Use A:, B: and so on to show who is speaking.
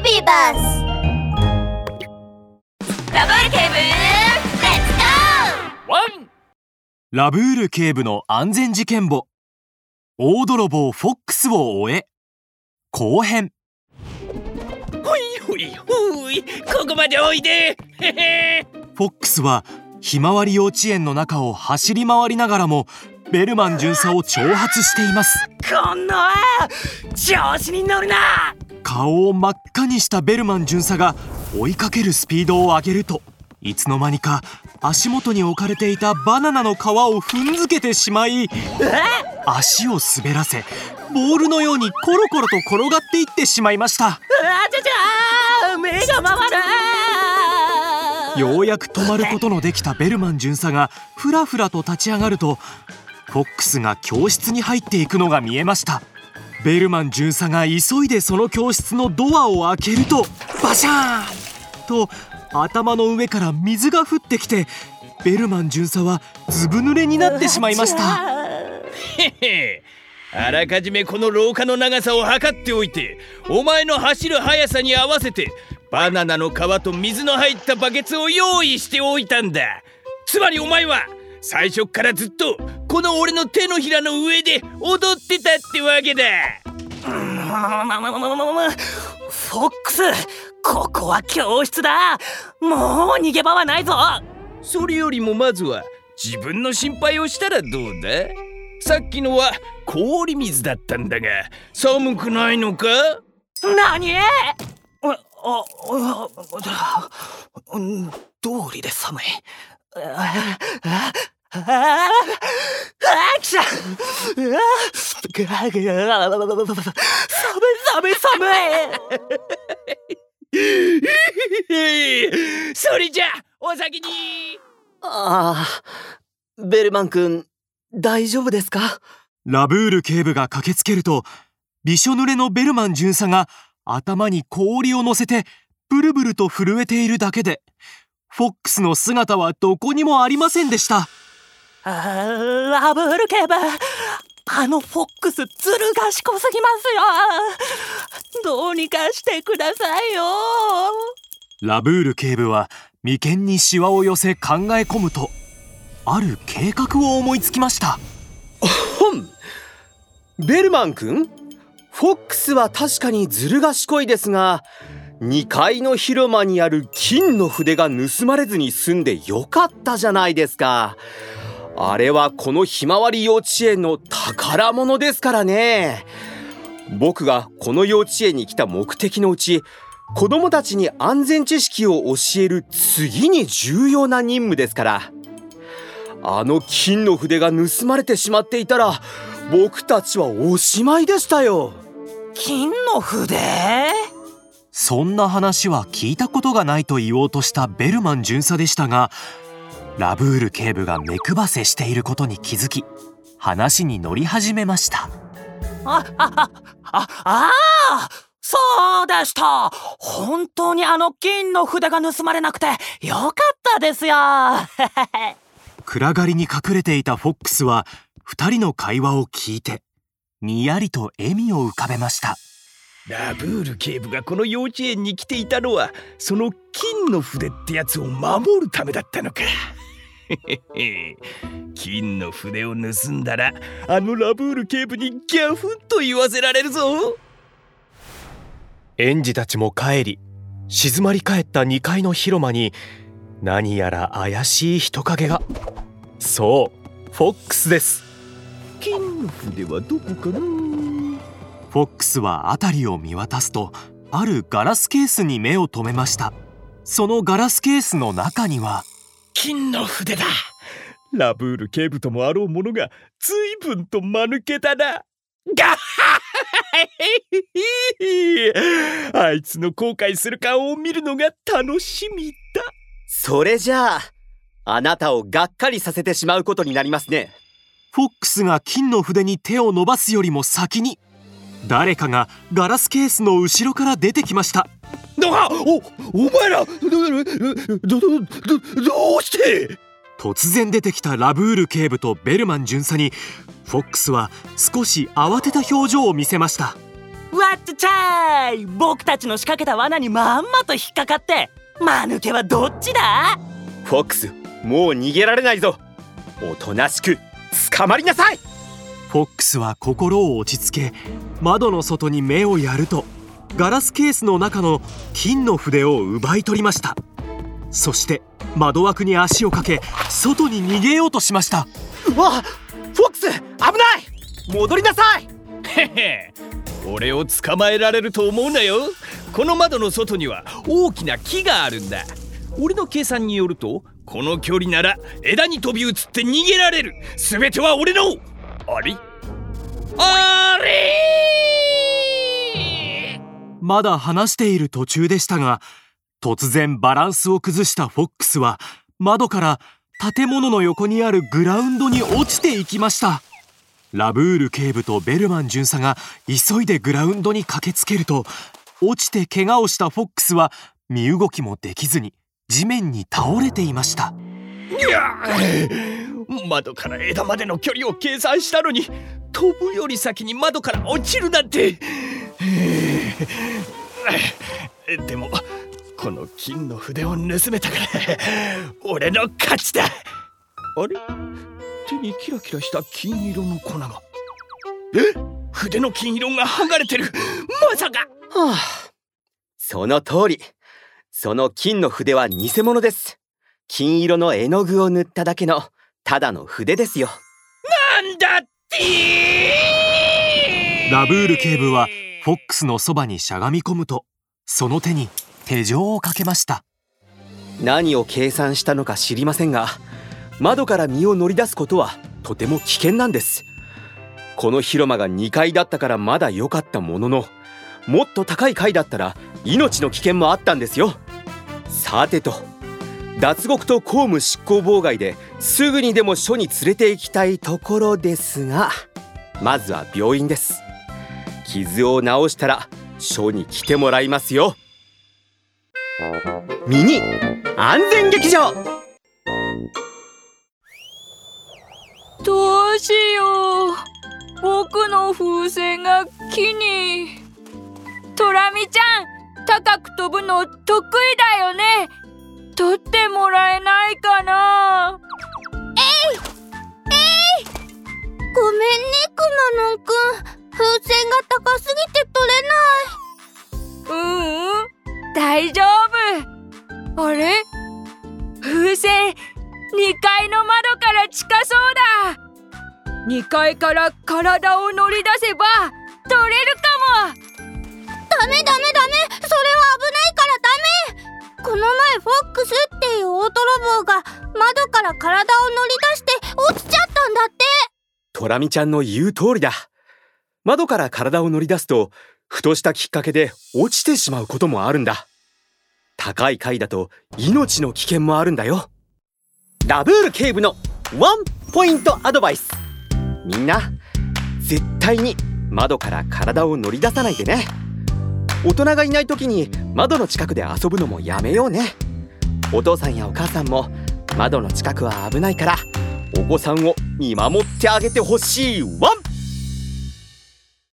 A: ビバスラブール警部レッツゴー
B: ワンラブール警部の安全事件簿。大泥棒フォックスを終え。後編。
C: ほいほいほいここまでおいで。へへ
B: フォックスはひまわり幼稚園の中を走り回りながらもベルマン巡査を挑発しています。
C: こんな調子に乗るな
B: 顔を真っ赤にしたベルマン巡査が追いかけるスピードを上げるといつの間にか足元に置かれていたバナナの皮を踏んづけてしまい足を滑らせボールのようにコロコロと転がっていってしまいました。
C: あちゃちゃ目が回る。
B: ようやく止まることのできたベルマン巡査がふらふらと立ち上がるとフォックスが教室に入っていくのが見えましたベルマン巡査が急いでその教室のドアを開けるとバシャーンと頭の上から水が降ってきてベルマン巡査はずぶ濡れになってしまいました。
C: へへ。あらかじめこの廊下の長さを測っておいてお前の走る速さに合わせてバナナの皮と水の入ったバケツを用意しておいたんだ。つまりお前は最初からずっとこの俺の手のひらの上で踊ってたってわけだ。フォックスここは教室だ。もう逃げ場はないぞ。それよりもまずは自分の心配をしたらどうだ？さっきのは氷水だったんだが寒くないのか？何？あああ通りで寒いああああきしゃ寒い。寒い寒い。それじゃお先に
D: ああ、ベルマン君、大丈夫ですか
B: ラブール警部が駆けつけるとびしょ濡れのベルマン巡査が頭に氷を乗せてブルブルと震えてい。るだけでフォックスの姿はどこにもありませんでした
C: あラブール警部あのフォックスずる賢すぎますよ。どうにかしてくださいよ。
B: ラブール警部は眉間にシワを寄せ考え込むとある計画を思いつきました。
D: ほんベルマン君？フォックスは確かにずる賢いですが2階の広間にある金の筆が盗まれずに済んでよかったじゃないですかあれはこのひまわり幼稚園の宝物ですからね。僕がこの幼稚園に来た目的のうち子供たちに安全知識を教える次に重要な任務ですから。あの金の筆が盗まれてしまっていたら僕たちはおしまいでしたよ。
C: 金の筆？
B: そんな話は聞いたことがないと言おうとしたベルマン巡査でしたがラブール警部が目配せしていることに気づき話に乗り始めました。
C: あ、あ、あ、ああそうでした本当にあの金の筆が盗まれなくてよかったですよ
B: 暗がりに隠れていたフォックスは二人の会話を聞いてにやりと笑みを浮かべました
C: ラブール警部がこの幼稚園に来ていたのはその金の筆ってやつを守るためだったのか 金の筆を盗んだらあのラブール警部にギャフンと言わせられるぞ。
B: 園児たちも帰り静まり返った2階の広間に何やら怪しい人影が。そうフォックスです。
C: 金の筆はどこかな？
B: フォックスは辺りを見渡すとあるガラスケースに目を留めました。そのガラスケースの中には
C: 金の筆だ。ラブール警部ともあろうものが随分と間抜けだな。ガッハあいつの後悔する顔を見るのが楽しみだ
D: それじゃああなたをがっかりさせてしまうことになりますね
B: フォックスが金の筆に手を伸ばすよりも先に誰かがガラスケースの後ろから出てきました
C: あおお前らどどどどどうして？
B: 突然出てきたラブール警部とベルマン巡査にフォックスは少し慌てた表情を見せました。
C: わわっちゃちゃい！僕たちの仕掛けた罠にまんまと引っかかって間抜けはどっちだ？
D: フォックスもう逃げられないぞ。おとなしく捕まりなさい！
B: フォックスは心を落ち着け窓の外に目をやるとガラスケースの中の金の筆を奪い取りました。そして窓枠に足をかけ外に逃げようとしました。
D: うわフォックス危ない！戻りなさい！
C: へへ。俺を捕まえられると思うなよ。この窓の外には大きな木があるんだ。俺の計算によるとこの距離なら枝に飛び移って逃げられる。全ては俺の。あれ？あれ？
B: まだ話している途中でしたが突然バランスを崩したフォックスは窓から建物の横にあるグラウンドに落ちていきました。ラブール警部とベルマン巡査が急いでグラウンドに駆けつけると落ちて怪我をしたフォックスは身動きもできずに地面に倒れていました。
C: いや窓から枝までの距離を計算したのに飛ぶより先に窓から落ちるなんてでもこの金の筆を盗めたから俺の勝ちだ。あれ？手にキラキラした金色の粉が。え？筆の金色が剥がれてる。まさか。
D: はあ。その通り。その金の筆は偽物です。金色の絵の具を塗っただけのただの筆ですよ。
C: なんだって
B: ラブール警部はフォックスのそばにしゃがみ込むとその手に手錠をかけました。
D: 何を計算したのか知りませんが窓から身を乗り出すことはとても危険なんです。この広間が2階だったからまだ良かったもののもっと高い階だったら命の危険もあったんですよ。さてと脱獄と公務執行妨害ですぐにでも署に連れて行きたいところですがまずは病院です。傷を治したら署に来てもらいますよ。ミニ安全劇場。
E: どうしよう。僕の風船が木に。トラミちゃん高く飛ぶの得意だよね。取ってもらえないかな。2階から体を乗り出せば取れるかも。
A: ダメダメダメ。それは危ないからダメ。この前フォックスっていう大泥棒が窓から体を乗り出して落ちちゃったんだって。
D: トラミちゃんの言う通りだ。窓から体を乗り出すとふとしたきっかけで落ちてしまうこともあるんだ。高い階だと命の危険もあるんだよ。ラブール警部のワンポイントアドバイスみんな絶対に窓から体を乗り出さないでね。大人がいない時に窓の近くで遊ぶのもやめようね。お父さんやお母さんも窓の近くは危ないからお子さんを見守ってあげてほしいワン。